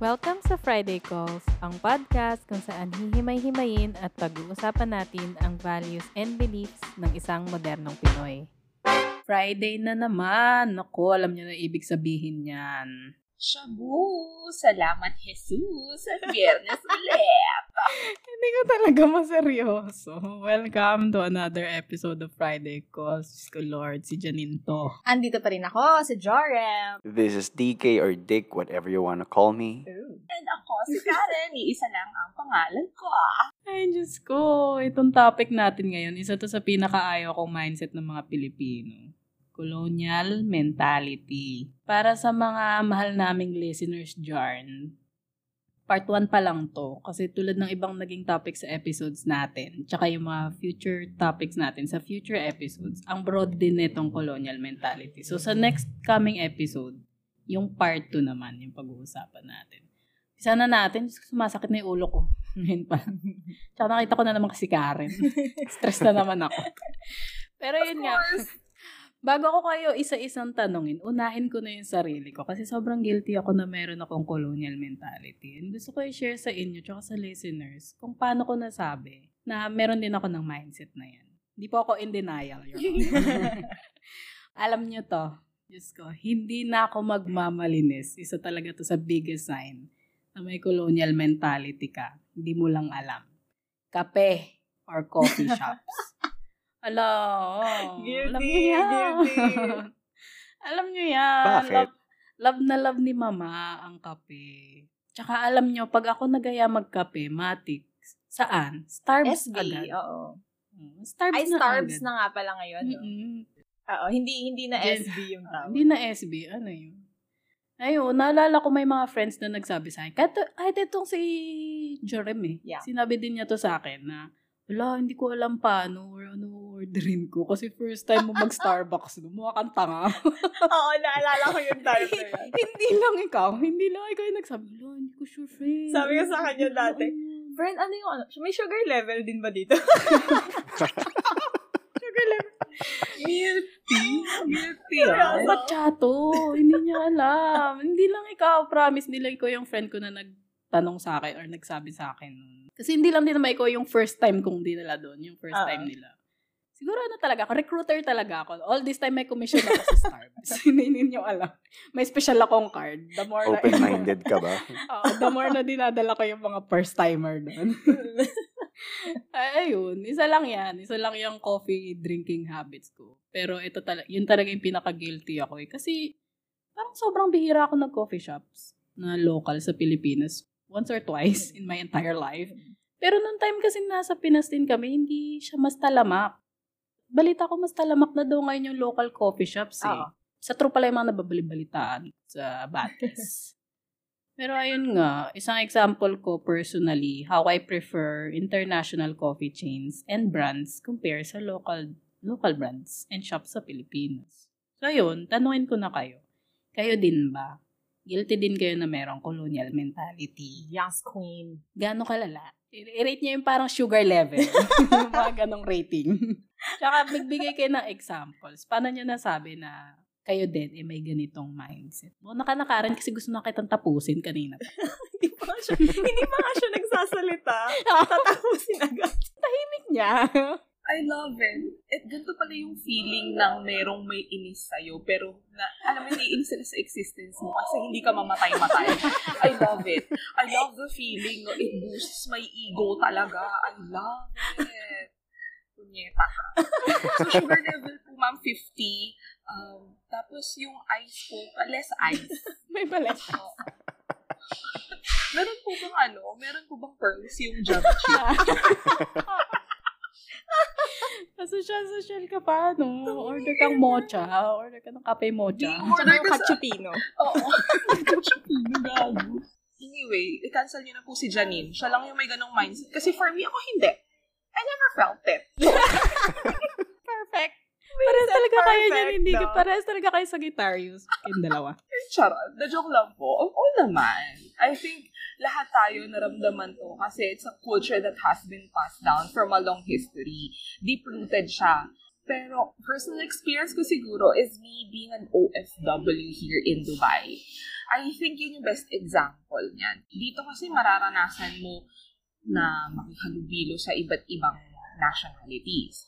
Welcome sa Friday Calls, ang podcast kung saan hihimay-himayin at pag-uusapan natin ang values and beliefs ng isang modernong Pinoy. Friday na naman! Naku, alam niyo na ibig sabihin niyan. Shabu! Salamat, Jesus! At biyernes ulit! Hindi ko talaga maseryoso. Welcome to another episode of Friday Calls. Diyos ko Lord, si Janine to. Andito pa rin ako, si Jorem. This is DK or Dick, whatever you want to call me. And ako, si Karen. Iisa lang ang pangalan ko. Ay, Diyos ko. Itong topic natin ngayon, isa to sa pinakaayaw kong mindset ng mga Pilipino. Colonial mentality. Para sa mga mahal naming listeners dyan, part 1 pa lang to. Kasi tulad ng ibang naging topics sa episodes natin, tsaka yung mga future topics natin sa future episodes, ang broad din nitong colonial mentality. So sa next coming episode, yung part 2 naman, yung pag-uusapan natin. Isa na natin, sumasakit na yung ulo ko. Ngayon pa. Tsaka nakita ko na naman kasi Karen. Stress na naman ako. Pero yun nga, bago ko kayo isa-isang tanongin, unahin ko na yung sarili ko. Kasi sobrang guilty ako na meron akong colonial mentality. And gusto ko i-share sa inyo tsaka sa listeners kung paano ko nasabi na meron din ako ng mindset na yan. Hindi po ako in denial. Alam nyo to, Diyos ko, hindi na ako magmamalinis. Isa talaga to sa biggest sign na may colonial mentality ka. Hindi mo lang alam. Kape or coffee shops. Ala, oh, Guilty, alam guilty. alam nyo yan. Bakit? Love, love na love ni mama ang kape. Tsaka alam nyo, pag ako nagaya magkape, matik, saan? Starbucks SB, agad. oo. Mm, Starbucks Ay, na Starbs agad. na nga pala ngayon. Oo, hindi hindi na Gen- SB yung tawag. Hindi na SB. Ano yun? Ayun, naalala ko may mga friends na nagsabi sa akin. Kahit, kahit itong si Jerem eh. Yeah. Sinabi din niya to sa akin na, wala, hindi ko alam paano or ano orderin ko. Kasi first time mo mag-Starbucks, no? mukha kang tanga. Oo, naalala ko yung time na yan. hindi lang ikaw. Hindi lang ikaw yung nagsabi, wala, hindi ko sure, friend. Sabi ko sa kanya dati, Ano? Friend, ano yung ano? May sugar level din ba dito? Sugar level. Guilty. Guilty. Ang Machato. hindi niya alam. hindi lang ikaw, promise. Hindi lang ikaw yung friend ko na nagtanong sa akin or nagsabi sa akin. Kasi hindi lang din naman ikaw yung first time kong dinala doon. Yung first Ah. time nila. Siguro ano talaga ako, recruiter talaga ako. All this time may commission ako sa Starbucks. hindi ninyo alam. May special akong card. The more na- Open-minded ka ba? Oo, the more na dinadala ko yung mga first timer doon. Ay, ayun, isa lang yan. Isa lang yung coffee drinking habits ko. Pero ito talaga, yun talaga yung pinaka-guilty ako eh. Kasi parang sobrang bihira ako nag-coffee shops na local sa Pilipinas. Once or twice in my entire life. Pero nung time kasi nasa Pinas din kami, hindi siya mas talamak. Balita ko mas talamak na daw ngayon yung local coffee shops eh. Oo. Sa true pala yung mga nababali-balitaan sa Batis. Pero ayun nga, isang example ko personally, how I prefer international coffee chains and brands compare sa local local brands and shops sa Pilipinas. So ayun, tanungin ko na kayo. Kayo din ba? Guilty din kayo na merong colonial mentality. Yes, queen. Gano'ng kalala? I-rate niya yung parang sugar level. yung mga ganong rating. Tsaka magbigay kayo ng examples. Paano niyo nasabi na kayo din eh may ganitong mindset? Mo nakanakaran kasi gusto na kitang tapusin kanina. hindi pa siya, hindi pa siya nagsasalita. Tatapusin agad. Tahimik niya. I love it. At ganito pala yung feeling ng merong may inis sa'yo, pero na, alam mo, naiinis sila sa existence mo kasi hindi ka mamatay-matay. I love it. I love the feeling. No? It boosts my ego talaga. I love it. Punyeta ka. So, sugar level po, ma'am, 50. Um, tapos yung ice po, less ice. may balik. Oo. meron po bang ano? Meron po bang pearls yung Java chip? Social-social ka pa, no? Order kang mocha. Order ka ng kape mocha. Tsaka yung kachupino. Oo. Chupino, gago. Anyway, i-cancel niyo na po si Janine. Siya lang yung may ganong mindset. Kasi for me, ako hindi. I never felt it. Perfect. Parehas talaga kayo perfect dyan. Hindi, daw. parehas talaga kayo Sagittarius. Yung dalawa. Charot. The joke lang po. Oo naman. I think lahat tayo naramdaman to kasi it's a culture that has been passed down from a long history. Deep-rooted siya Pero personal experience ko siguro is me being an OFW here in Dubai. I think yun yung best example niyan. Dito kasi mararanasan mo na makihalubilo sa iba't ibang nationalities.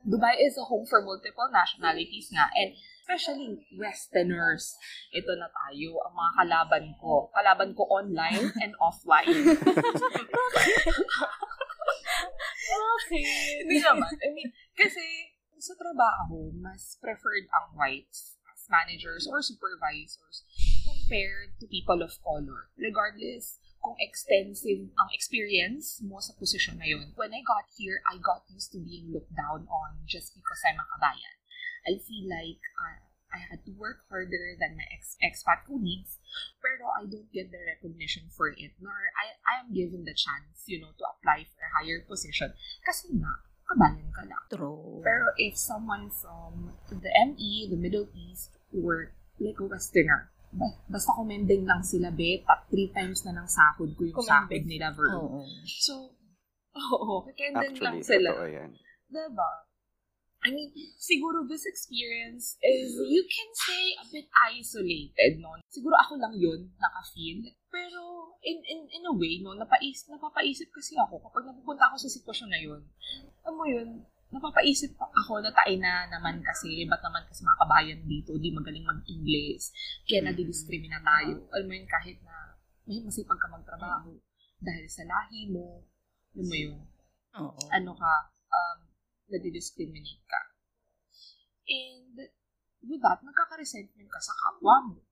Dubai is a home for multiple nationalities nga and especially Westerners. Ito na tayo, ang mga kalaban ko. Kalaban ko online and offline. Okay. Hindi naman. I mean, kasi sa trabaho, mas preferred ang whites as managers or supervisors compared to people of color. Regardless kung extensive ang experience mo sa position na yun. When I got here, I got used to being looked down on just because I'm a kabayan. I feel like uh, I had to work harder than my ex- expat colleagues, pero I don't get the recognition for it, nor I, I am given the chance, you know, to apply for a higher position. Kasi nga, kabayan ka lang. True. Pero if someone from the ME, the Middle East, or like a Westerner, ba- basta commending lang sila, be, top three times na ng sahod ko yung sahod nila, verb. Oo. So, oo, commending lang Actually, sila. totoo yan. Diba? I mean, siguro this experience is, you can say, a bit isolated, no? Siguro ako lang yun, naka-feel. Pero, in, in, in a way, no, napais, napapaisip kasi ako kapag napupunta ako sa sitwasyon na yun. Alam mo yun, napapaisip ako na tayo na naman kasi, ba't naman kasi mga kabayan dito, di magaling mag-English, kaya nadidiskrimina tayo. Alam mo yun, kahit na may masipag ka magtrabaho, dahil sa lahi mo, alam mo yun, Oo. ano ka, um, nadidiscriminate ka. And with that, nagkaka-resentment ka sa kapwa mo.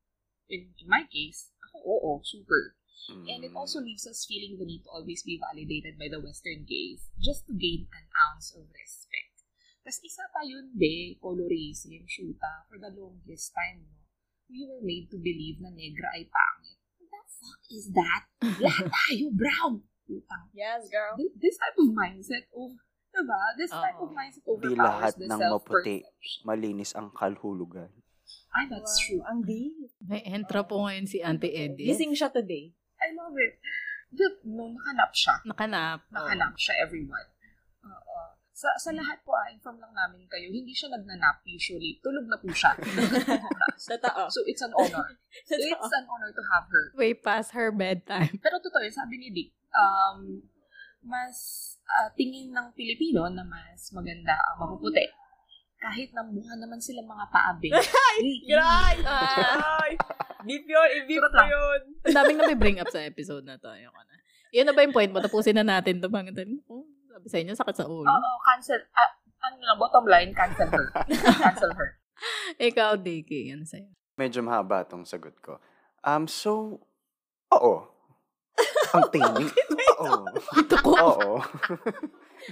In, in my case, ako, oo, super. And it also leaves us feeling the need to always be validated by the Western gaze just to gain an ounce of respect. Tapos isa pa yun, be, colorism, shoota, for the longest time, no? We were made to believe na negra ay pangit. What the fuck is that? Lahat tayo brown. Putang Yes, girl. Th- this type of mindset of, diba? This type of mindset Di overpowers lahat the ng maputi, self-perception. malinis ang kalhulugan. Ay, that's Wow, true. Ang deep. May entra po ngayon si Auntie Edith. Gising siya today. I love it. The, no, nakanap siya. Nakanap. Nakanap siya, everyone. Oo. Sa, sa lahat po, ah, inform lang namin kayo, hindi siya nagnanap usually. Tulog na po siya. Totoo. so, it's an honor. So, it's an honor to have her. Way past her bedtime. Pero totoo yun, sabi ni Dick, um, mas ah, tingin ng Pilipino na mas maganda ang mapuputi. Kahit na mukha naman sila mga paabe. Ay! Gray! Ah. Ay! Beep yun! I-beep Surot ko lang. yun! Ang daming na may bring up sa episode na to. Ayoko na. Yun na ba yung point mo? Tapusin na natin ito. Bakit? Oh, sabi sa inyo, sakit sa ulo. Oo, cancel. Ah, ano lang, bottom line, cancel her. cancel her. Ikaw, Dicky. Ano sa'yo? Medyo mahaba tong sagot ko. Um, so, oo. Ang oo. Ito ko. Oo.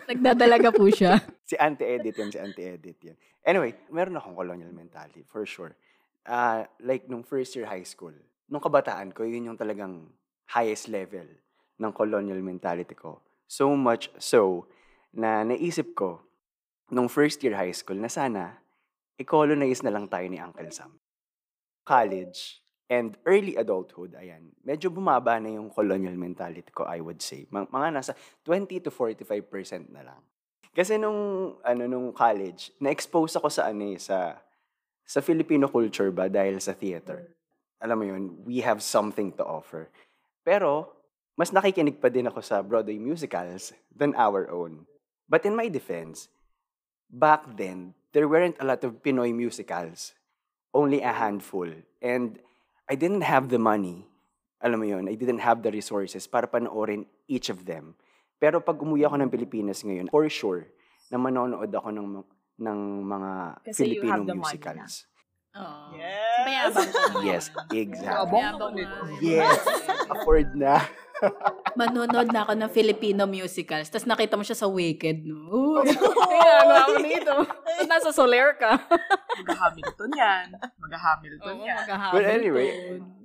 Nagdadalaga po siya. si Auntie Edith yan, si Auntie Edith yan. Anyway, meron akong colonial mentality, for sure. Ah, like, nung first year high school, nung kabataan ko, yun yung talagang highest level ng colonial mentality ko. So much so, na naisip ko, nung first year high school, na sana, i-colonize na lang tayo ni Uncle Sam. College, and early adulthood, ayan, medyo bumaba na yung colonial mentality ko, I would say. Ma- mga nasa 20 to 45% na lang. Kasi nung ano nung college, na-expose ako sa ano eh, sa sa Filipino culture ba dahil sa theater. Alam mo yun, we have something to offer. Pero mas nakikinig pa din ako sa Broadway musicals than our own. But in my defense, back then, there weren't a lot of Pinoy musicals. Only a handful. And I didn't have the money. Alam mo yun, I didn't have the resources para panoorin each of them. Pero pag umuwi ako ng Pilipinas ngayon, for sure, na manonood ako ng, ng mga Kasi you Filipino have the money musicals. Oo. Yes. Mayabang ka. Yes, exactly. Mayabang. Yes, afford na. Manonood na ako ng Filipino musicals. Tapos nakita mo siya sa Wicked, no? Uy, ginagawa mo nito. Nasa Soler ka. Mag-Hamilton yan. Mag-Hamilton Oo, yan. maghahabol Well, anyway.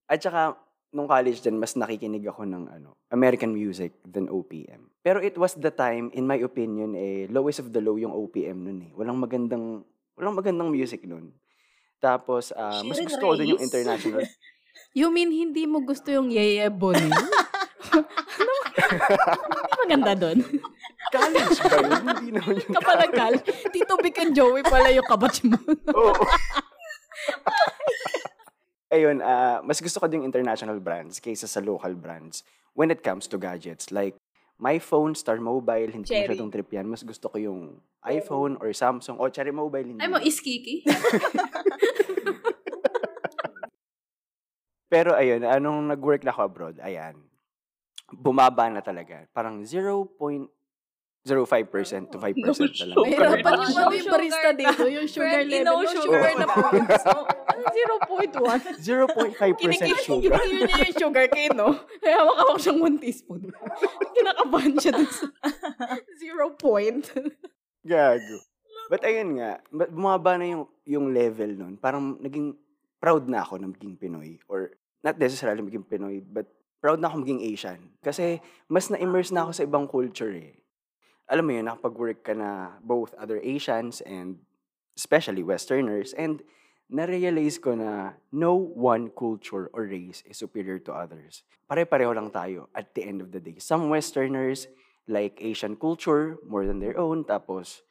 At saka, nung college din, mas nakikinig ako ng ano, American music than OPM. Pero it was the time, in my opinion, eh, lowest of the low yung OPM nun eh. Walang magandang, walang magandang music nun. Tapos, ah, mas Sharon gusto ko din yung Reyes? international. You mean hindi mo gusto yung Yeye Bonnie? ano? Ano maganda doon? College ba yun? Hindi naman yun. Kapalagal. Tito Vic and Joey pala yung kabatch mo. Oo. Ayun, ah, mas gusto ko din international brands kaysa sa local brands when it comes to gadgets. Like, my phone, Star Mobile, hindi ko Cherry. masyadong trip yan. Mas gusto ko yung iPhone or Samsung o Cherry Mobile. Hindi. Ay mo, iskiki. Pero ayun, anong nag-work na ako abroad, ayan, bumaba na talaga. Parang 0.05% to 5% na lang. Mahirapan yung yung barista dito, yung sugar Friendly, level, no no sugar. na points. So, ano, 0.1. 0.5% Kinikil sugar. niya yung sugar cane, no? Kaya makawak siyang 1 teaspoon. Kinakabahan siya dun sa 0 point. Gago. But ayun nga, but bumaba na yung, yung level nun. Parang naging proud na ako na maging Pinoy. Or not necessarily maging Pinoy, but proud na ako maging Asian. Kasi mas na-immerse na ako sa ibang culture eh. Alam mo yun, nakapag-work ka na both other Asians and especially Westerners. And na-realize ko na no one culture or race is superior to others. Pare-pareho lang tayo at the end of the day. Some Westerners like Asian culture more than their own. Tapos,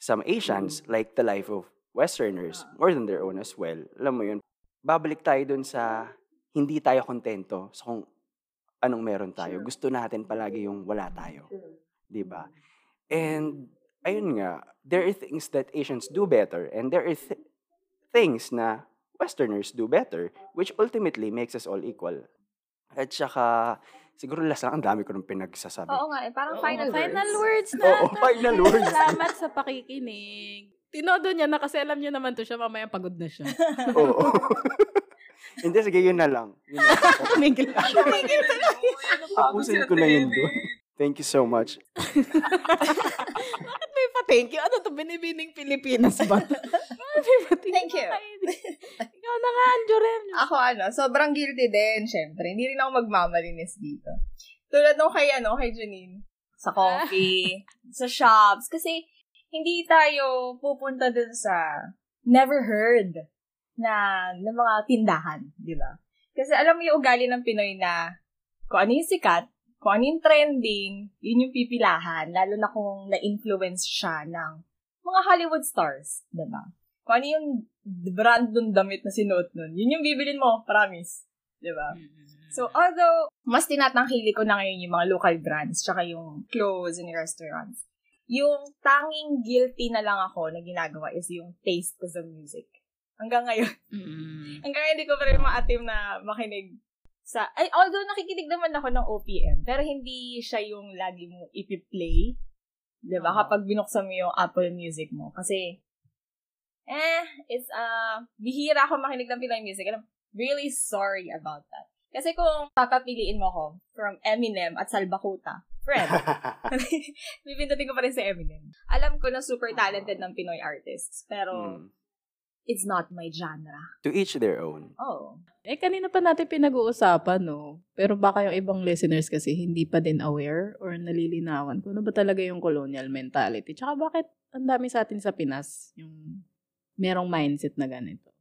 some Asians like the life of Westerners more than their own as well. Alam mo yun, babalik tayo dun sa hindi tayo kontento sa kung anong meron tayo. Gusto natin palagi yung wala tayo. 'Di ba? And ayun nga, there are things that Asians do better and there are th- things na Westerners do better which ultimately makes us all equal. At saka, siguro last lang, ang dami ko nung pinagsasabi. Oo nga, eh, parang final, Final words. words na. Oo, final words. Salamat sa pakikinig. Tinodo niya na kasi alam niyo naman to siya, mamaya pagod na siya. Oo. Hindi, sige, yun na lang. Yun na lang. Tumigil na. Tapusin ko na yun doon. Thank you so much. Bakit may pa-thank you? Ano to, binibining Pilipinas ba? Bakit may pa-thank Thank you. Ikaw na nga, Anjurem. Ako ano, sobrang guilty din, syempre. Hindi rin ako magmamalinis dito. Tulad nung kay, ano, kay Janine. Sa coffee, sa shops. Kasi, hindi tayo pupunta dun sa never heard na, na mga tindahan, di ba? Kasi alam mo yung ugali ng Pinoy na kung ano yung sikat, kung ano yung trending, yun yung pipilahan, lalo na kung na-influence siya ng mga Hollywood stars, di ba? Kung ano yung brand ng damit na sinuot nun, yun yung bibilin mo, promise. Di ba? So, although, mas tinatangkili ko na ngayon yung mga local brands, tsaka yung clothes and restaurants, yung tanging guilty na lang ako na ginagawa is yung taste ko sa music. Hanggang ngayon. Mm. Hanggang ngayon, hindi ko pa rin ma-attempt na makinig sa, ay, although nakikinig naman ako ng OPM, pero hindi siya yung lagi mo ipi-play. Di ba? Oo. Kapag binuksan mo yung Apple Music mo. Kasi, eh, it's, uh, bihira ako makinig ng Pinoy music. And I'm really sorry about that. Kasi kung papapiliin mo ko from Eminem at Salbakuta, friend, bibindutin ko pa rin si Eminem. Alam ko na super talented ng Pinoy artists, pero Mm. It's not my genre. To each their own. Oh. Eh, kanina pa natin pinag-uusapan, no? Pero baka yung ibang listeners kasi hindi pa din aware or nalilinawan kung ano ba talaga yung colonial mentality. Tsaka bakit ang dami sa atin sa Pinas yung merong mindset na ganito.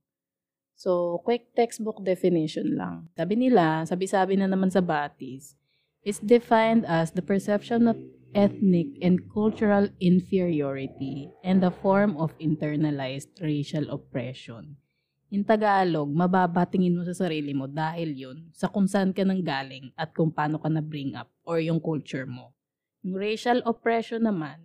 So, quick textbook definition lang. Sabi nila, sabi-sabi na naman sa Batis, is defined as the perception of ethnic and cultural inferiority and a form of internalized racial oppression. In Tagalog, mababatingin mo sa sarili mo dahil yun sa kung saan ka nang galing at kung paano ka na-bring up or yung culture mo. Yung racial oppression naman,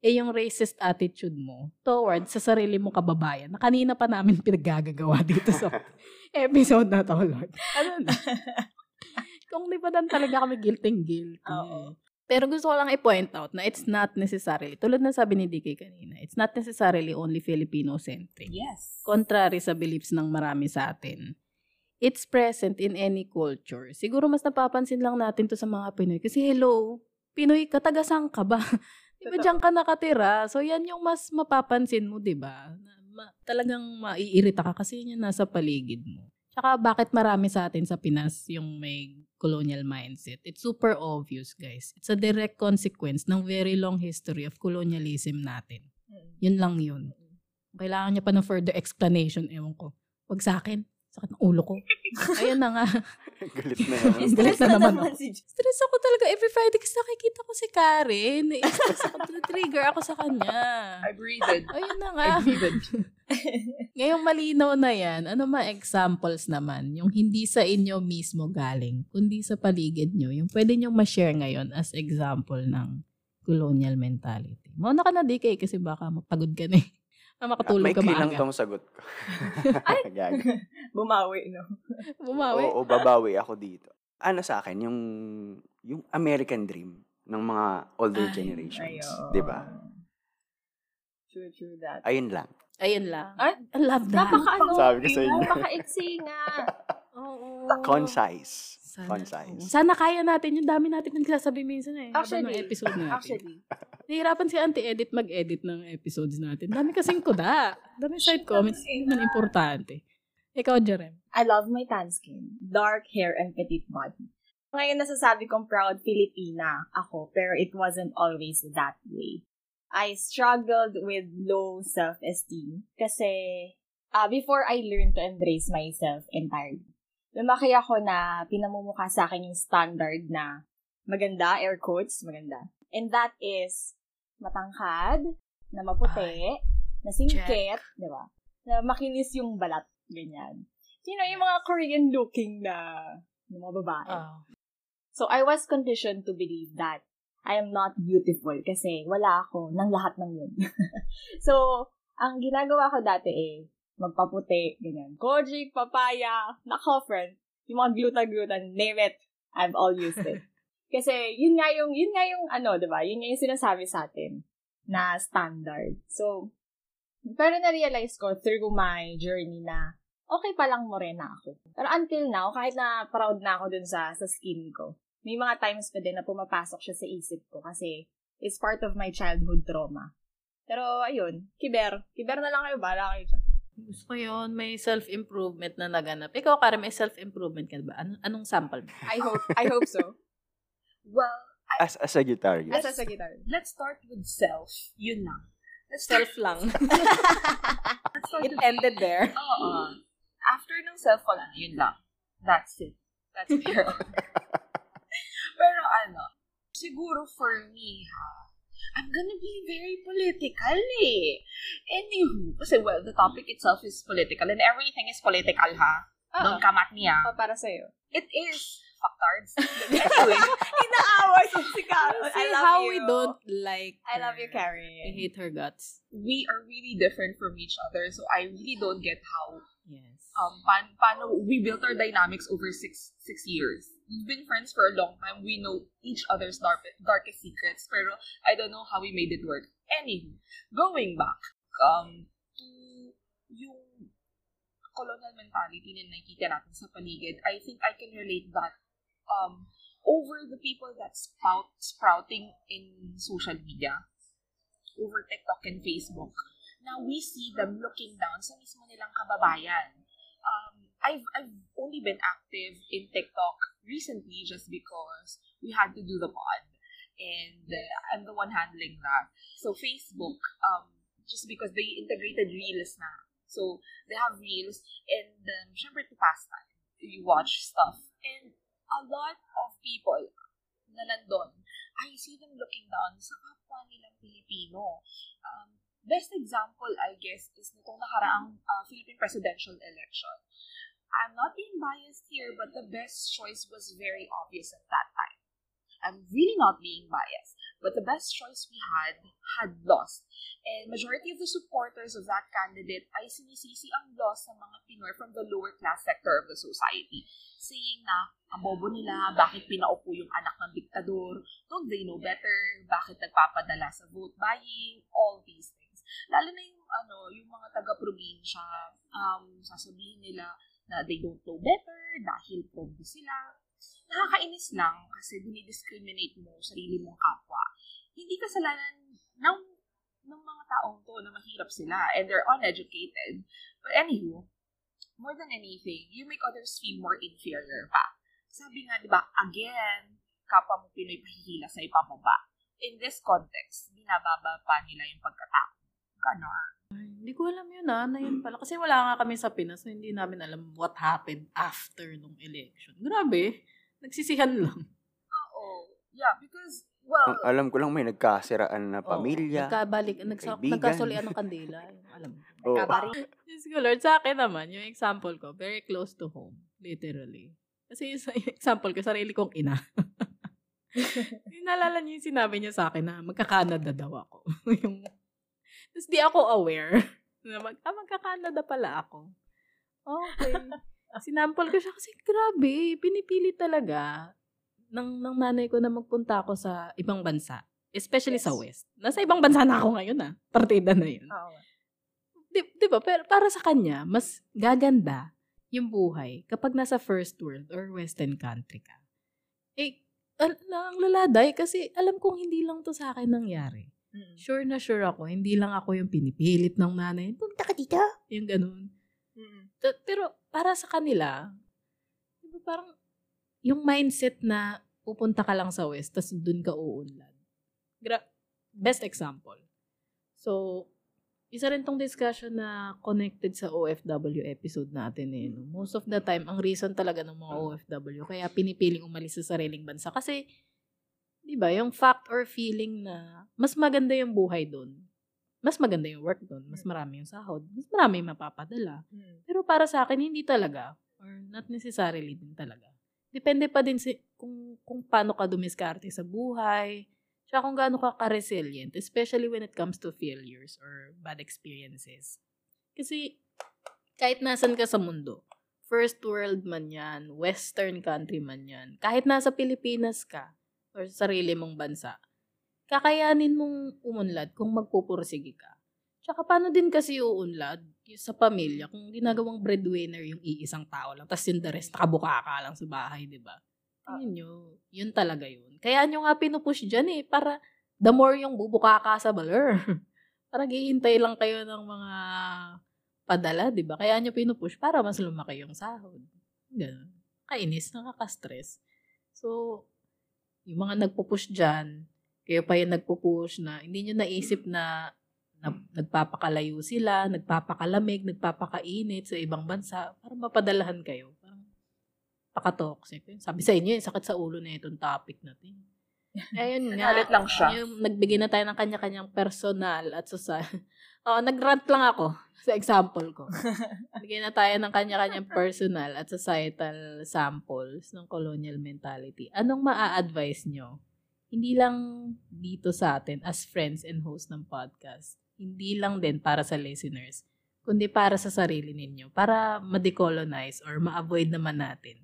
eh yung racist attitude mo towards sa sarili mong kababayan na kanina pa namin pinaggagawa dito sa episode na to, Lord. Ano na? kung di dan talaga kami guilting guilty. Oo. Pero gusto ko lang i-point out na it's not necessarily, tulad na sabi ni DK kanina, it's not necessarily only Filipino-centric Yes. contrary sa beliefs ng marami sa atin. It's present in any culture. Siguro mas napapansin lang natin to sa mga Pinoy. Kasi hello, Pinoy ka, tagasang ka ba? di ba diyan ka nakatira? So yan yung mas mapapansin mo, di ba? Na- Ma- talagang maiirita ka kasi yun yung nasa paligid mo. Tsaka bakit marami sa atin sa Pinas yung may colonial mindset? It's super obvious, guys. It's a direct consequence ng very long history of colonialism natin. Mm. Yun lang yun. Kailangan niya pa ng further explanation, ewan ko. Wag sa akin. Sakit ng ulo ko. Ayun na nga. Galit na naman. Galit Stress na na naman naman ako. si. Stress ako talaga every Friday kasi nakikita ko si Karen. Stress ako, trigger ako sa kanya. I breathed. Ayun na nga. I breathed. Ngayong malinaw na yan, ano mga examples naman, yung hindi sa inyo mismo galing, kundi sa paligid nyo, yung pwede nyo ma-share ngayon as example ng colonial mentality. Mauna ka na, DK, kasi baka mapagod ka na eh. Ah, makatulog ka Maikli lang maaga. tong sagot ko. Ay! Gag. Bumawi, no? Bumawi. Oo, babawi ako dito. Ano sa akin, yung, yung American dream ng mga older Ay, generations. Ayo. Di ba? True, true that. Ayun lang. Ayun lang. Ay, I love that. Napaka-ano. Sabi ko sa inyo. Napaka-iksi nga. Oo. Concise. Sana, Concise. oo. Sana kaya natin yung dami natin nagsasabi minsan eh. Actually, ng episode natin. Actually, Nahihirapan si Auntie Edit mag-edit ng episodes natin. Dami kasing kuda. Dami side comments. Hindi man importante. Ikaw, Jerem. I love my tan skin, dark hair, and petite body. Ngayon nasasabi kong proud Filipina ako, pero it wasn't always that way. I struggled with low self-esteem kasi uh, before I learned to embrace myself entirely. Lumaki ako na pinamumukha sa akin yung standard na maganda, air quotes, maganda. And that is matangkad, na maputi, na singkit, di ba? Na makinis yung balat, ganyan. You know, yung mga Korean-looking na, na mga babae. Oh. So, I was conditioned to believe that I am not beautiful kasi wala ako ng lahat ng yun. so, ang ginagawa ko dati eh, magpaputi, ganyan. Kojic, papaya, nako, friend. Yung mga gluta-glutan, name it. I've all used it. Kasi, yun nga yung, yun nga yung, ano, di ba? Yun nga yung sinasabi sa atin na standard. So, pero na-realize ko through my journey na okay pa lang morena ako. Pero until now, kahit na proud na ako dun sa, sa skin ko, may mga times pa din na pumapasok siya sa isip ko kasi it's part of my childhood trauma. Pero ayun, kiber. Kiber na lang kayo, bala kayo dyan. Gusto ko yun. May self-improvement na naganap. Ikaw, Karen, may self-improvement ka ba? Ano, anong sample mo? I hope, I hope so. Well, As, as a guitarist. Asa sa guitar. let's start with self. Yun lang. Let's start, Self lang. let's start It with ended there. Oo. After ng self, wala na. Yun lang. That's it. That's zero. Pero ano, siguro for me, ha, I'm gonna be very political eh. Anywho, kasi well, the topic itself is political and everything is political ha. Don't come at me ha. Pa, para sa'yo. It is. Fucktards. anyway, Inaawa siya si Carol. I love how you. we don't like I love you. Carrie. I hate her guts. we are really different from each other so I really don't get how Yes. um pan paano we built our dynamics over six six years. We've been friends for a long time. We know each other's dark, darkest secrets, pero I don't know how we made it work. Anywho, going back um to yung colonial mentality na nakikita natin sa paligid, I think I can relate that um over the people that spout sprouting in social media, over TikTok and Facebook. Now we see them looking down sa mismo nilang kababayan. I've I've only been active in TikTok recently just because we had to do the pod, and uh, I'm the one handling that. So Facebook, um, just because they integrated reels na, so they have reels, and um, syempre to pass time, you watch stuff, and a lot of people na nandun, I see them looking down sa kapwa nilang Pilipino. Um, best example, I guess, is nitong nakaraang uh, Philippine presidential election. I'm not being biased here, but the best choice was very obvious at that time. I'm really not being biased, but the best choice we had had lost. And majority of the supporters of that candidate ay sinisisi ang loss ng mga Pinoy from the lower class sector of the society. Saying na, ang bobo nila, bakit pinaupo yung anak ng diktador, don't they know better, bakit nagpapadala sa vote buying, all these things. Lalo na yung, ano, yung mga taga-probinsya, um, sasabihin nila na they don't know better dahil pobre sila. Nakakainis lang kasi dinidiscriminate mo sarili mong kapwa. Hindi kasalanan ng, ng mga taong to na mahirap sila and they're uneducated. But anywho, more than anything, you make others feel more inferior pa. Sabi nga, di ba, again, kapwa mo Pinoy pahihila sa ipamaba. In this context, binababa pa nila yung pagkatao. Ganon. Hindi ko alam yun ah, na yun pala. Kasi wala nga kami sa Pinas, so hindi namin alam what happened after nung election. Grabe, nagsisihan lang. Oo. Yeah, because, well, Ang alam ko lang may nagkasiraan na pamilya. Nagkabalik, nagsa, kaibigan. nagkasulian ng kandila. Yung alam mo. Diyos ko Lord, sa akin naman, yung example ko, very close to home. Literally. Kasi yung, example ko, sarili kong ina. Yung Naalala niyo yung sinabi niya sa akin na magka-Canada daw ako. yung, tapos di ako aware na mag, ah, magka-Canada pala ako. Okay. Sinampol ko siya kasi grabe, pinipili talaga ng, ng nanay ko na magpunta ako sa ibang bansa. Especially sa Yes. West. Nasa ibang bansa na ako ngayon ah. Partida na yun. Oo. Di, di ba? Pero para sa kanya, mas gaganda yung buhay kapag nasa first world or western country ka. Eh, al- ang laladay kasi alam kong hindi lang to sa akin nangyari. Mm. Sure na sure ako, hindi lang ako yung pinipilit ng nanay. Punta ka dito. Yung ganun. Mm. Ta- Pero para sa kanila, di ba parang yung mindset na pupunta ka lang sa West, tapos dun ka uunlad. Gra- best example. So, isa rin tong discussion na connected sa OFW episode natin eh. No? Most of the time, ang reason talaga ng mga OFW, kaya pinipiling umalis sa sariling bansa. Kasi, di ba, yung fact or feeling na mas maganda yung buhay doon. Mas maganda yung work doon. Mas marami yung sahod. Mas marami yung mapapadala. Mm. Pero para sa akin, hindi talaga. Or not necessarily din talaga. Depende pa din si, kung, kung paano ka dumiskarte sa buhay. Tsaka kung gaano ka ka-resilient. Especially when it comes to failures or bad experiences. Kasi kahit nasan ka sa mundo, first world man yan, western country man yan, kahit nasa Pilipinas ka or sa sarili mong bansa, kakayanin mong umunlad kung magpupursige ka. Tsaka paano din kasi uunlad sa pamilya kung ginagawang breadwinner yung iisang tao lang, tapos yung the rest, nakabuka ka lang sa bahay, di ba? Tingin nyo, yun talaga yun. Kaya nyo nga pinupush dyan eh, para the more yung bubuka ka sa baler. para hihintay lang kayo ng mga padala, di ba? Kaya nyo pinupush para mas lumaki yung sahod. Ganun. Kainis, nakaka-stress. So, yung mga nagpupush dyan, kayo pa yung nagpupush na hindi nyo naisip na, na nagpapakalayo sila, nagpapakalamig, nagpapakainit sa ibang bansa para mapadalahan kayo. Parang pakatoxic. Sabi sa inyo, yung sakit sa ulo na itong topic natin. Ayun nga. Lang siya. Yung nagbigay na tayo ng kanya-kanyang personal at society. Oo, nagrant lang ako sa example ko. Bigyan na tayo ng kanya-kanyang personal at societal samples ng colonial mentality. Anong maa-advise nyo? Hindi lang dito sa atin as friends and host ng podcast. Hindi lang din para sa listeners, kundi para sa sarili ninyo. Para ma-decolonize or ma-avoid naman natin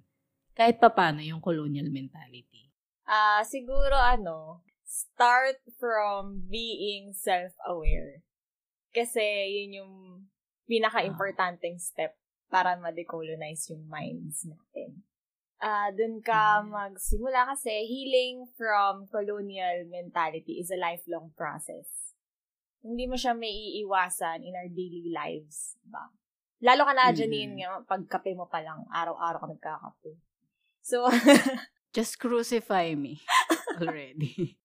kahit papano yung colonial mentality. Ah, siguro ano, start from being self-aware. Kasi yun yung pinaka-importanting step para ma-decolonize yung minds natin. Ah, dun ka Mm. magsimula kasi healing from colonial mentality is a lifelong process. Hindi mo siya may iiwasan in our daily lives, ba? Lalo ka na, Mm. Janine, nga, pagkape mo pa lang, araw-araw ka nagkakape. So, Just crucify me already.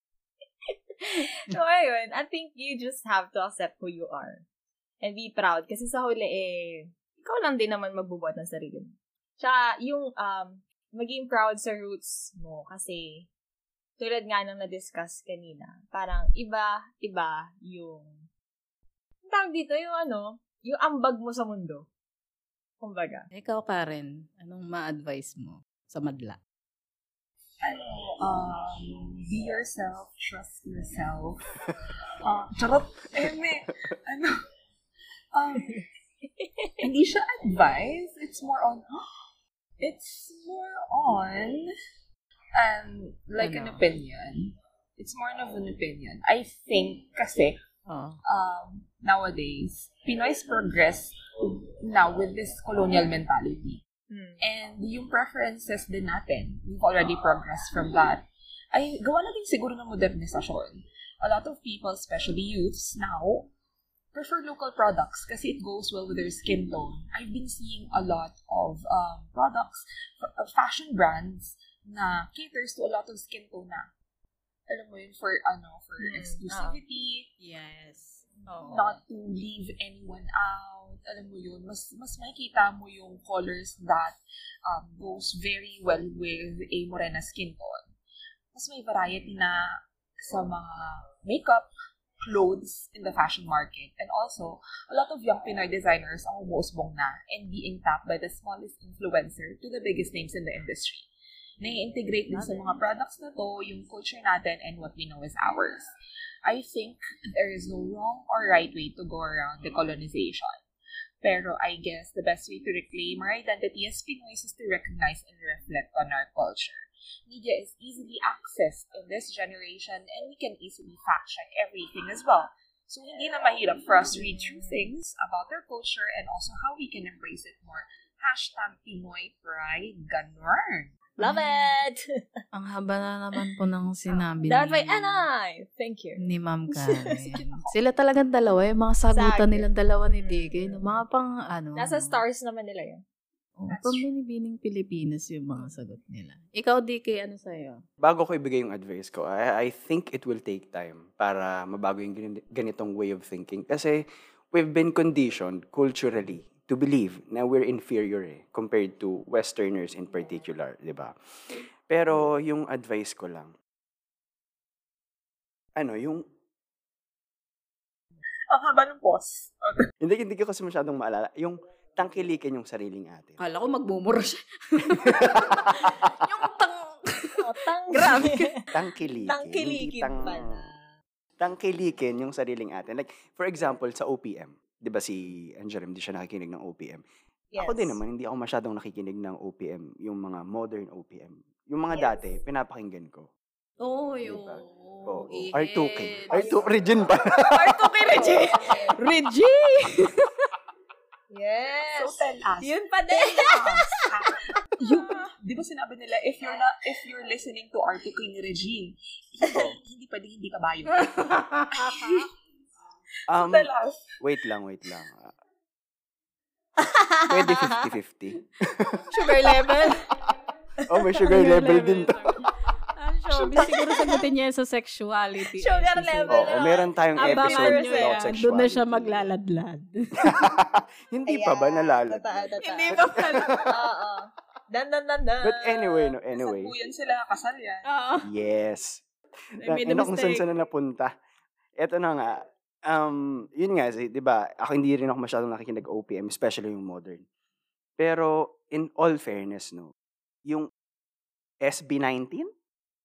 so, ayun. I think you just have to accept who you are. And be proud. Kasi sa huli, eh, ikaw lang din naman magbubuhat ng sarili mo. Tsaka, yung, um, maging proud sa roots mo. Kasi, tulad nga nang na-discuss kanina, parang iba, iba yung, ang tawag dito, yung ano, yung ambag mo sa mundo. Kumbaga. Ikaw, Karen, anong ma-advise mo sa madla? ano, um, be yourself, trust yourself. Uh, charot. Eh, may, ano, um, hindi siya advice. It's more on, it's more on, um, like an Ano? opinion. It's more of an opinion. I think, kasi, Oh. um, nowadays, Pinoy's progress now with this colonial mentality. Hmm. And yung preferences din natin, we've already progressed from that, ay gawa na din siguro ng modernisasyon. A lot of people, especially youths now, prefer local products kasi it goes well with their skin tone. I've been seeing a lot of um, products, f- uh, fashion brands na caters to a lot of skin tone na. Alam mo yun, for ano, for Hmm, exclusivity, Yes. Oo. not to leave anyone out. Alam mo yun, mas, mas makikita mo yung colors that um, goes very well with a morena skin tone. Mas may variety na sa mga makeup, clothes in the fashion market. And also, a lot of young Pinoy designers ang umusbong na and being tapped by the smallest influencer to the biggest names in the industry. Nai-integrate din sa mga products na to yung culture natin and what we know is ours. I think there is no wrong or right way to go around decolonization. Pero I guess the best way to reclaim our identity as Pinoys is to recognize and reflect on our culture. Media is easily accessed in this generation and we can easily fact check everything as well. So hindi na mahirap for us to read through things about our culture and also how we can embrace it more. Hashtag Pinoy Pride, ganun. Love it! Ang haba na naman po ng sinabi That way, Anay! Thank you. ni Ma'am Karen. Sila talagang dalawa, yung mga sagutan Exactly. nilang dalawa ni Digay. no? Mga pang ano. Nasa stars naman nila yun. Oh, That's pang binibining Pilipinas yung mga sagot nila. Ikaw, DK, ano sa'yo? Bago ko ibigay yung advice ko, I, I think it will take time para mabago yung gani- ganitong way of thinking. Kasi we've been conditioned culturally to believe na we're inferior eh, compared to Westerners in particular, di ba? Pero yung advice ko lang, ano, yung, Ang haba ng pause. hindi, hindi ko kasi masyadong maalala, yung tangkilikin yung sariling atin. Kala ko magmumura siya. yung tang... Oh, tang Grabe. Tangkilikin. Tangkilikin tang- pala. Tangkilikin yung sariling atin. Like, for example, sa OPM, di ba si Angelem, hindi siya nakikinig ng OPM. Yes. Ako din naman, hindi ako masyadong nakikinig ng OPM, yung mga modern OPM. Yung mga Yes. dati, pinapakinggan ko. Oo, Diba? yun. Oo. Ihit. R2K. R2, Regine pa. R2K, Reggie! Reggie! Yes. So tell us. Yun pa din. you, di ba sinabi nila, if you're not, if you're listening to article ni Regine, hindi, hindi pwede hindi ka bayo. Um, wait lang, wait lang. Pwede 50-50. Sugar level. Oh, may sugar level din to. Showbiz, siguro sagutin niya sa sexuality. Sugar level. Oo, meron tayong Abangan episode about yan. sexuality. Doon na siya maglaladlad. Hindi pa ba nalalad? Hindi pa pala. Oo. Dan, dan, dan, dan. But anyway, no, anyway. Sabuyan sila, kasal yan. Oo. Yes. I made a Ano kung saan mistake. saan na napunta. Ito na nga. Um, yun nga, di ba, ako hindi rin ako masyadong nakikinig OPM, especially yung modern. Pero, in all fairness, no, yung SB19,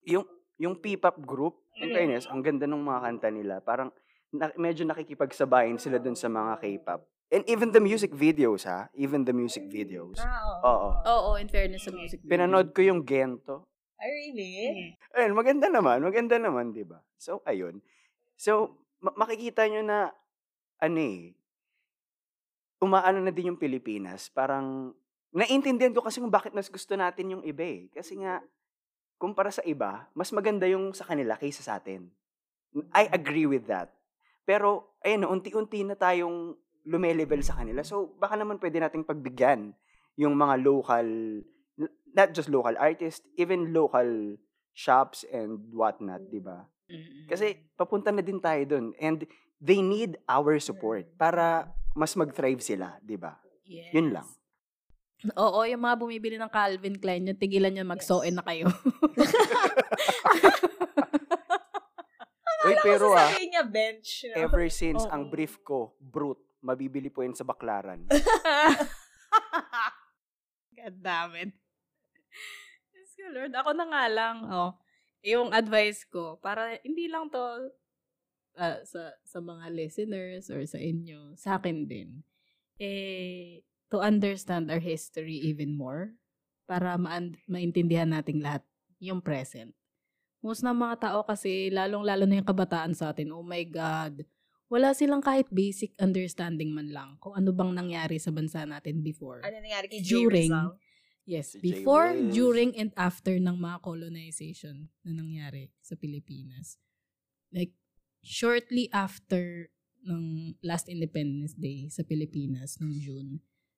yung, yung P-pop group, in Mm. fairness, ang ganda ng mga kanta nila. Parang, na, medyo nakikipagsabayin sila dun sa mga K-pop. And even the music videos, ha? Even the music videos. Ah, oo. Oo. Oo, in fairness sa music. video. Pinanood ko yung Gento. Ay, really? Ayun, maganda naman. Maganda naman, di ba? So, ayun. So, ma- makikita nyo na, ano eh, umaano na din yung Pilipinas. Parang, naintindihan ko kasi kung bakit mas gusto natin yung iba eh. Kasi nga, kumpara sa iba, mas maganda yung sa kanila kaysa sa atin. I agree with that. Pero, ayun, unti-unti na tayong lumelevel sa kanila. So, baka naman pwede nating pagbigyan yung mga local, not just local artists, even local shops and whatnot, di ba? Kasi papunta na din tayo dun. And they need our support para mas mag-thrive sila, di ba? Yes. Yun lang. Oo, yung mga bumibili ng Calvin Klein, yung tigilan nyo mag-sew-in na kayo. Uy, pero ah, Sabihin niya bench. no? ever since Oo. ang brief ko, brute, mabibili po yun sa baklaran. God damn it. Lord. Ako na nga lang. Oh, yung advice ko, para hindi lang to ah, sa, sa mga listeners or sa inyo, sa akin din, eh, to understand our history even more, para ma- maintindihan nating lahat yung present. Most ng mga tao kasi, lalong-lalo na yung kabataan sa atin, oh my God, wala silang kahit basic understanding man lang kung ano bang nangyari sa bansa natin before. Ano nangyari kay During, Rizal? Yes, Si before, during, and after ng mga colonization na nangyari sa Pilipinas. Like, shortly after ng last Independence Day sa Pilipinas noong June,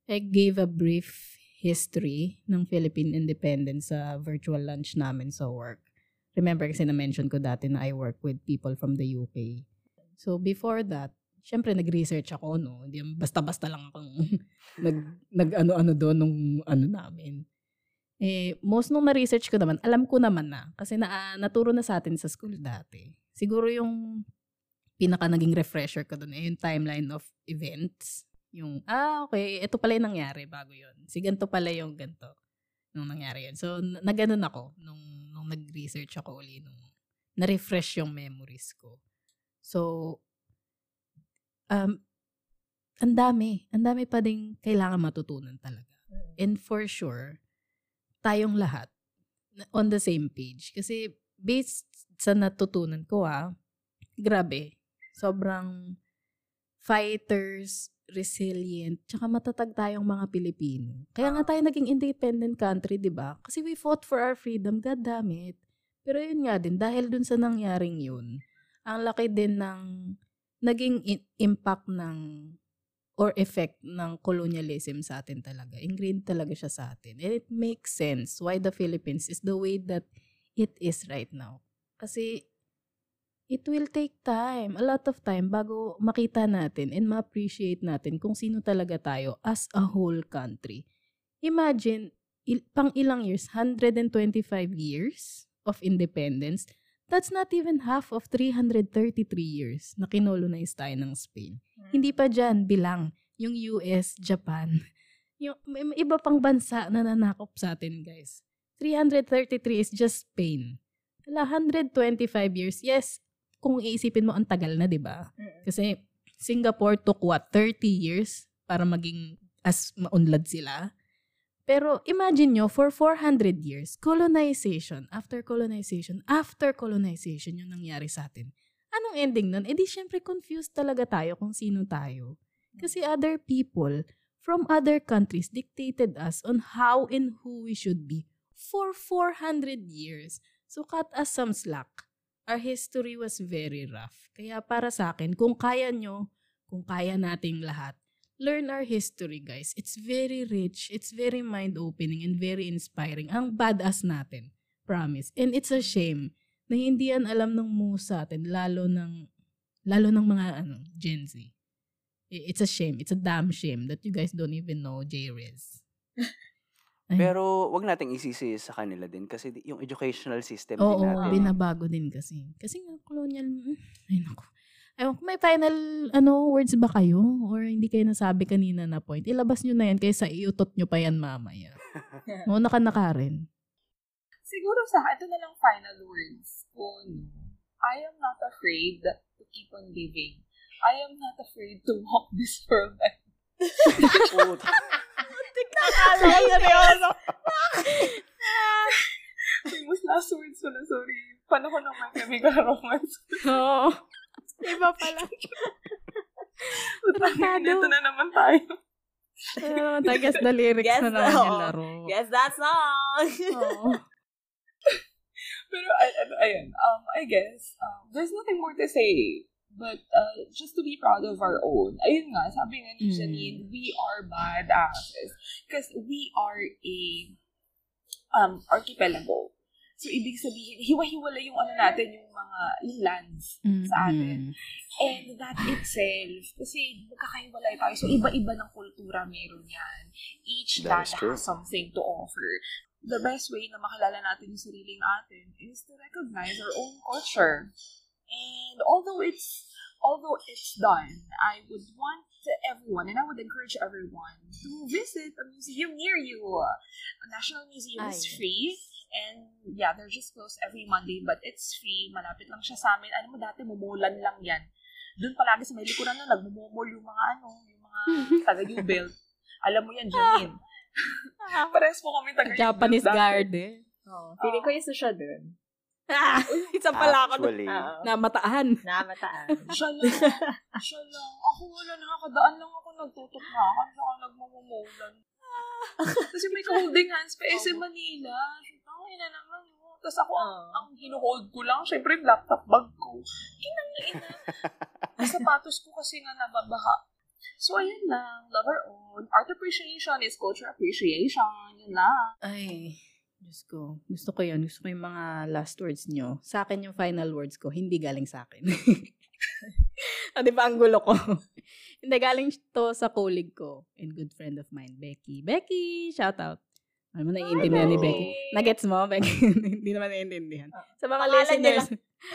I gave a brief history ng Philippine independence sa virtual lunch namin sa work. Remember kasi na-mention ko dati na I work with people from the UK. So before that, syempre nag-research ako, no? Hindi basta-basta lang akong nag, nag-ano-ano doon nung ano namin. Eh, most nung na-research ko naman, alam ko naman na. Kasi na, naturo na sa atin sa school dati. Siguro yung pinaka naging refresher ko doon eh, yung timeline of events. Yung, ah, okay, ito pala yung nangyari bago yon Si ganito pala yung ganito nung nangyari yun. So, naganon ako nung, nung nag-research ako uli nung na-refresh yung memories ko. So, um, ang dami. Ang dami pa din kailangan matutunan talaga. And for sure, tayong lahat on the same page. Kasi based sa natutunan ko ah, grabe, sobrang fighters, resilient, tsaka matatag tayong mga Pilipino. Kaya nga tayo naging independent country, di ba? Kasi we fought for our freedom, god damn it. Pero yun nga din, dahil dun sa nangyaring yun, ang laki din ng naging in- impact ng or effect ng colonialism sa atin talaga. Ingrained talaga siya sa atin. And it makes sense why the Philippines is the way that it is right now. Kasi it will take time, a lot of time bago makita natin and ma-appreciate natin kung sino talaga tayo as a whole country. Imagine, il- pang ilang years, 125 years of independence, that's not even half of 333 years na kinolonize tayo ng Spain. Hindi pa dyan bilang yung US, Japan. Yung, may, iba pang bansa na nanakop sa atin, guys. 333 is just Spain. Wala, 125 years. Yes, kung iisipin mo, ang tagal na, di ba? Kasi Singapore took what, 30 years para maging as maunlad sila. Pero imagine nyo, for 400 years, colonization, after colonization, after colonization yung nangyari sa atin. Anong ending nun? Eh di syempre confused talaga tayo kung sino tayo. Kasi other people from other countries dictated us on how and who we should be for 400 years. So cut us some slack. Our history was very rough. Kaya para sa akin, kung kaya nyo, kung kaya nating lahat, learn our history, guys. It's very rich, it's very mind-opening, and very inspiring. Ang badass natin. Promise. And it's a shame na hindi yan alam ng musa atin, lalo ng, lalo ng mga ano, Gen Z. It's a shame. It's a damn shame that you guys don't even know J-Riz. Pero wag nating isisi sa kanila din kasi yung educational system Oo, din natin. binabago din kasi. Kasi nga, colonial, mm, ay naku. Ewan ko, may final ano words ba kayo? Or hindi kayo nasabi kanina na point? Ilabas nyo na yan kaysa iutot nyo pa yan mamaya. Muna ka na Karen. Siguro sa ito na lang final words ko, no? I am not afraid to keep on living. I am not afraid to walk this world. Oo. Akala ko seryoso. Famous last words pala, sorry. Panahon ng My Chemical Romance. Oo. Iba pala. Tarantado. Ito na naman tayo. Uh, I guess the lyrics Guess na naman yung oo. laro. Guess that song. Oo. Pero, ay, ay- ayun, um, I guess, um, there's nothing more to say. But, uh, just to be proud of our own. Ayun nga, sabi nga ni Mm. Janine, we are badasses. Because we are a um, archipelago. So, ibig sabihin, hiwa-hiwala yung ano natin, yung mga, yung lands sa atin. And that itself, kasi magkakahiwalay tayo. So, iba-iba ng kultura meron yan. Each That land has something to offer. The best way na makilala natin yung sariling atin is to recognize our own culture. And although it's although it's done, I would want everyone, and I would encourage everyone to visit a museum near you. A National Museum is Ay. free. And yeah, they're just closed every Monday, but it's free. Malapit lang siya sa amin. Ano mo, dati mumulan lang yan. Doon palagi sa may likuran na nagmumumol yung mga ano, yung mga taga-U-Belt. Alam mo yan, Janine. Pares po kami taga Japanese garden. Oh, feeling ko isa siya dun. Ah, isa pala ako Actually, Oo. namataan. Namataan. Siya lang. Siya lang. Ako wala nakakadaan lang ako nagtutuknakan saka nagmumumulan. Kasi may holding hands pa eh sa Manila. Ay na naman. Oh. Tapos ako, ang, ang hinuhold ko lang, syempre yung laptop bag ko. Kinangin na. Ang sapatos ko kasi nga nababaha. So, ayun lang. Love our own. Art appreciation is culture appreciation. Yun lang. Ay, Diyos ko. Gusto ko yun. Gusto ko yung mga last words nyo. Sa akin yung final words ko, hindi galing sa akin. ah, di ba ang gulo ko? Hindi, galing to sa colleague ko and good friend of mine, Becky. Becky, shout out. Ano mo naiintindihan ni. Becky? Nagets mo, Becky? Hindi naman naiintindihan. Sa mga Pangalan niya listeners,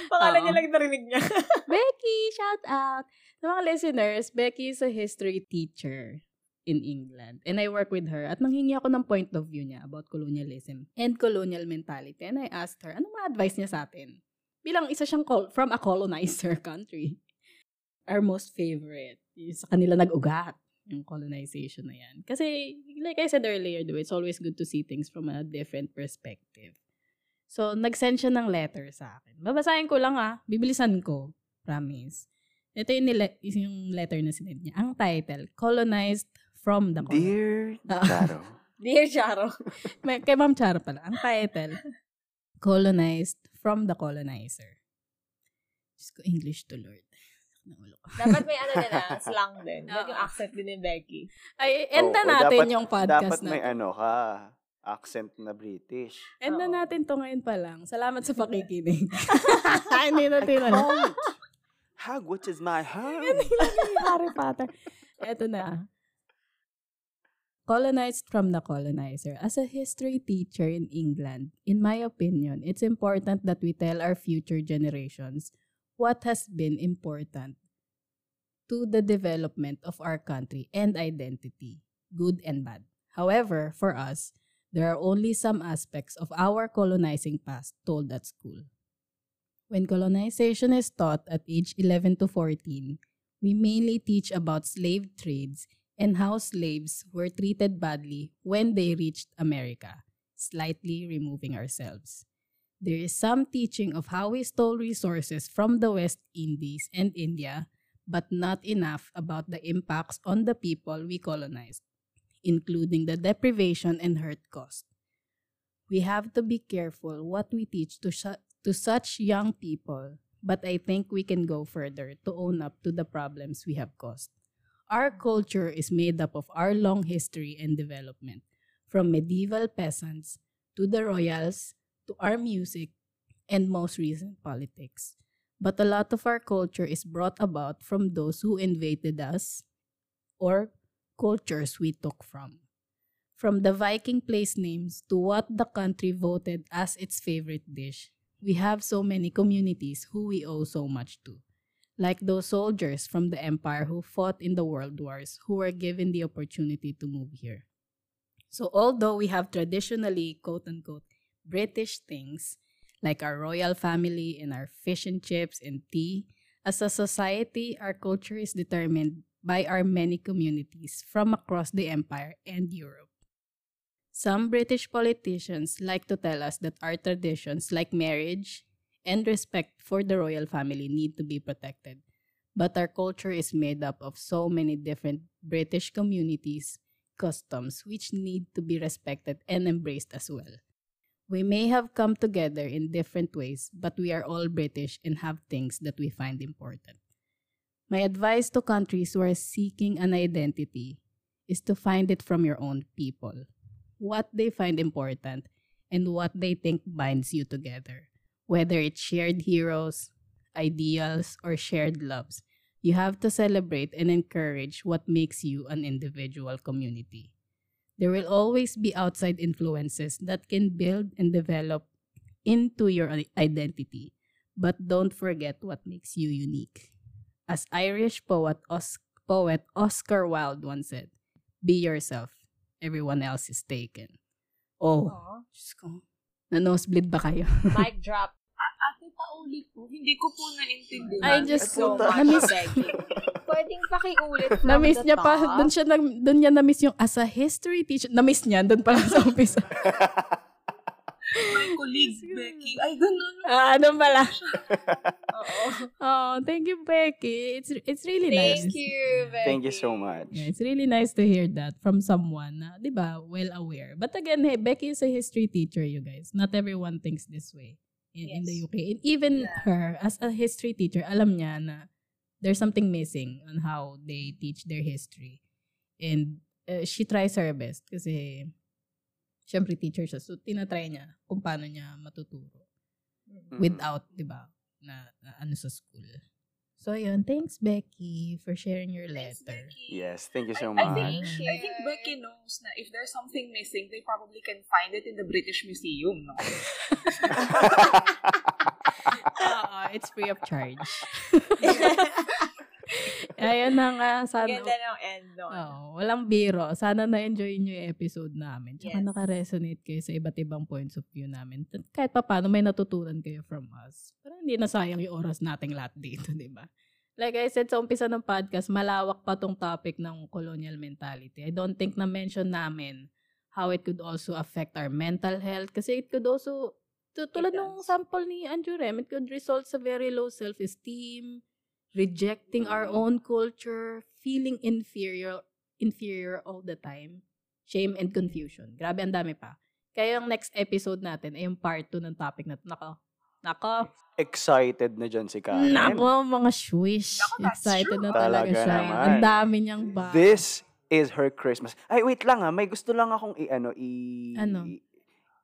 Pangalan niya lang narinig niya. Becky, shout out. Sa mga listeners, Becky is a history teacher in England. And I work with her at nanghingi ako ng point of view niya about colonialism and colonial mentality. And I asked her, anong ma-advise niya sa atin? Bilang isa siyang col- from a colonizer country. Our most favorite. Yung sa kanila nag-ugat yung colonization na yan. Kasi, like I said earlier, do it's always good to see things from a different perspective. So, nag-send siya ng letter sa akin. Babasahin ko lang ah. Bibilisan ko. Promise. Ito yung, nile- yung letter na sinend niya. Ang title, Colonized from the Colonized. Dear Ah. Charo. Dear Charo. May, kay Ma'am Charo pala. Ang title, Colonized from the Colonizer. Diyos ko, English to Lord. Dapat may ano din ah, slang din. Like yung accent din ni Becky. Ay, enda Oo, natin dapat- yung podcast Dapat may na. ano ka, accent na British. Enda Oo. natin to ngayon pa lang. Salamat sa pakikinig. Hindi natin. Can't. Hogwarts is my home. Harry Potter. Eto na. Colonized from the colonizer. As a history teacher in England, in my opinion, it's important that we tell our future generations what has been important to the development of our country and identity, good and bad. However, for us, there are only some aspects of our colonizing past told at school. When colonization is taught at age 11 to 14, we mainly teach about slave trades and how slaves were treated badly when they reached America, slightly removing ourselves. There is some teaching of how we stole resources from the West Indies and India, but not enough about the impacts on the people we colonized, including the deprivation and hurt caused. We have to be careful what we teach to, su- to such young people, but I think we can go further to own up to the problems we have caused. Our culture is made up of our long history and development, from medieval peasants to the royals to our music and most recent politics. But a lot of our culture is brought about from those who invaded us or cultures we took from. From the Viking place names to what the country voted as its favorite dish, we have so many communities who we owe so much to like those soldiers from the empire who fought in the world wars who were given the opportunity to move here. So although we have traditionally quote unquote British things like our royal family and our fish and chips and tea, as a society our culture is determined by our many communities from across the empire and Europe. Some British politicians like to tell us that our traditions like marriage, and respect for the royal family need to be protected. But our culture is made up of so many different British communities, customs, which need to be respected and embraced as well. We may have come together in different ways, but we are all British and have things that we find important. My advice to countries who are seeking an identity is to find it from your own people, what they find important, and what they think binds you together whether it's shared heroes, ideals, or shared loves. You have to celebrate and encourage what makes you an individual community. There will always be outside influences that can build and develop into your identity, but don't forget what makes you unique. As Irish poet, Os- poet Oscar Wilde once said, Be yourself. Everyone else is taken. Oh. Diyos ko. Na-nosebleed ba kayo? Mic drop. Paulit po. Hindi ko po naintindihan. I just- so much, Na-miss- Becky. Pwedeng pakiulit from Na-miss niya pa, doon siya, nag, doon niya na-miss yung as a history teacher. Na-miss niya, doon pa lang sa umpisa. My colleague, Becky. Ay, ganun. ah, ano pala? Oo. Oh, thank you, Becky. It's it's really nice. Thank you, Becky. Thank you so much. Yeah, it's really nice to hear that from someone na, di ba, well aware. But again, hey, Becky is a history teacher, you guys. Not everyone thinks this way in, in the Yes. UK. And even her, as a history teacher, alam niya na there's something missing on how they teach their history. And uh, she tries her best kasi syempre teacher siya. So, tinatry niya kung paano niya matuturo Mm. without, di ba, na, na ano sa school. So, yun. Thanks, Becky, for sharing your Thanks, letter. Becky. Yes, thank you so I, I much. think Share. I think Becky knows na if there's something missing, they probably can find it in the British Museum, no? Oo, it's free of charge. Ayun na nga. Sana, Ganda ng end nun. Oo, walang biro. Sana na-enjoy nyo yung episode namin. Tsaka Yes. naka-resonate kayo sa iba't ibang points of view namin. Kahit pa paano, may natutunan kayo from us. Para hindi na sayang yung oras nating lahat dito, di ba? Like I said sa umpisa ng podcast, malawak pa tong topic ng colonial mentality. I don't think na-mention namin how it could also affect our mental health. Kasi it could also, tu- tulad It ng does. sample ni Andrew Rem, it could result sa very low self-esteem, rejecting our Mhm. own culture, feeling inferior inferior all the time, shame and confusion. Grabe, ang dami pa. Kaya yung next episode natin ay yung part 2 ng topic na to. Nako, nako, Excited na dyan si Karen. nako, mga. Nako, that's Excited true. na talaga Talaga siya. naman. Ang dami niyang ba. This is her Christmas. Ay, wait lang ah. May gusto lang akong i-ano, i... Ano?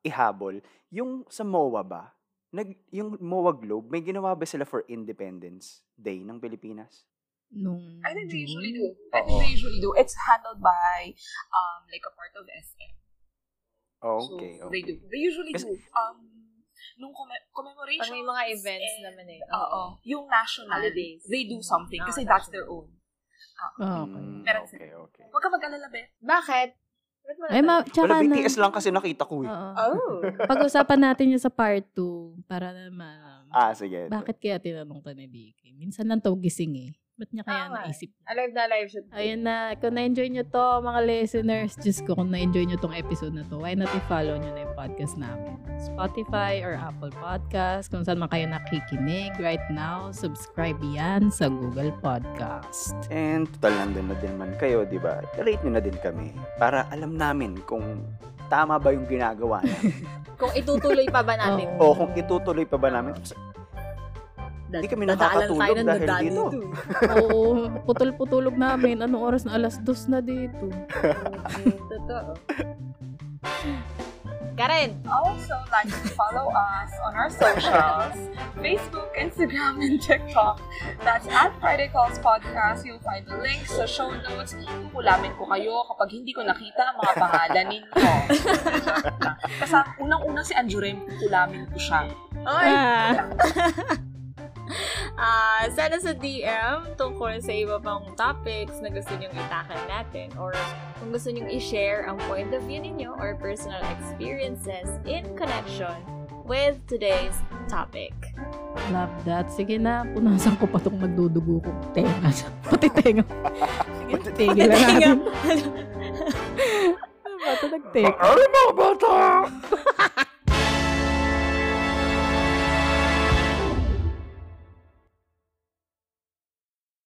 ihabol. Yung sa MOA ba? Nag, yung MOA Globe, may ginawa ba sila for Independence Day ng Pilipinas? Nung I think they usually do. I think they usually do. It's handled by um like a part of SM. Oh, okay, so okay. they do. They usually Kasi- do. Um nung comm- commemoration. May mga events naman eh. Oo. Yung national. Holidays. They do something Ah, kasi that's their national. own. Ah, okay. Mm, Pero- okay, okay. Huwag ka mag-alala, Beth. Bakit? Ay, ma, tsaka Wala, na. BTS lang kasi nakita ko eh. Oo. Oh. Pag-usapan natin yun sa part 2 para naman. Ah, sige. Bakit kaya tinanong to ni Vicky? Minsan lang to gising eh. Ba't niya kaya Tama. naisip? Alive na alive siya. Ayun na. Kung na-enjoy nyo to, mga listeners, Diyos ko, kung na-enjoy nyo tong episode na to, why not i-follow nyo na yung podcast namin? Spotify or Apple Podcast, kung saan man kayo nakikinig right now, subscribe yan sa Google Podcast. And total nandun na din man kayo, di ba? Rate nyo na din kami para alam namin kung tama ba yung ginagawa namin. Kung itutuloy pa ba natin. o kung itutuloy pa ba namin. Hindi kami nakakatulog dahil dito. Oo, putol-putulog namin. Anong oras na? Alas dos na dito. Totoo. Karen, Also, like to follow us on our socials, Facebook, Instagram, and TikTok. That's at Friday Calls Podcast. You'll find the links sa show notes. Kukulamin ko kayo kapag hindi ko nakita ang mga pangalan ninyo. Kasi unang-una si Andrew Rem, kukulamin ko siya. Oy! Ah. Ah, sana sa DM tungkol sa iba pang topics na gusto nyong itakal natin or kung gusto nyong i-share ang point of view ninyo or personal experiences in connection with today's topic. Love that. Sige na, punasan ko pa itong nagdudugo kong tenga. Pati tenga. Sige, tigil na natin. Ano ba ito nagteka? Ano mga bata?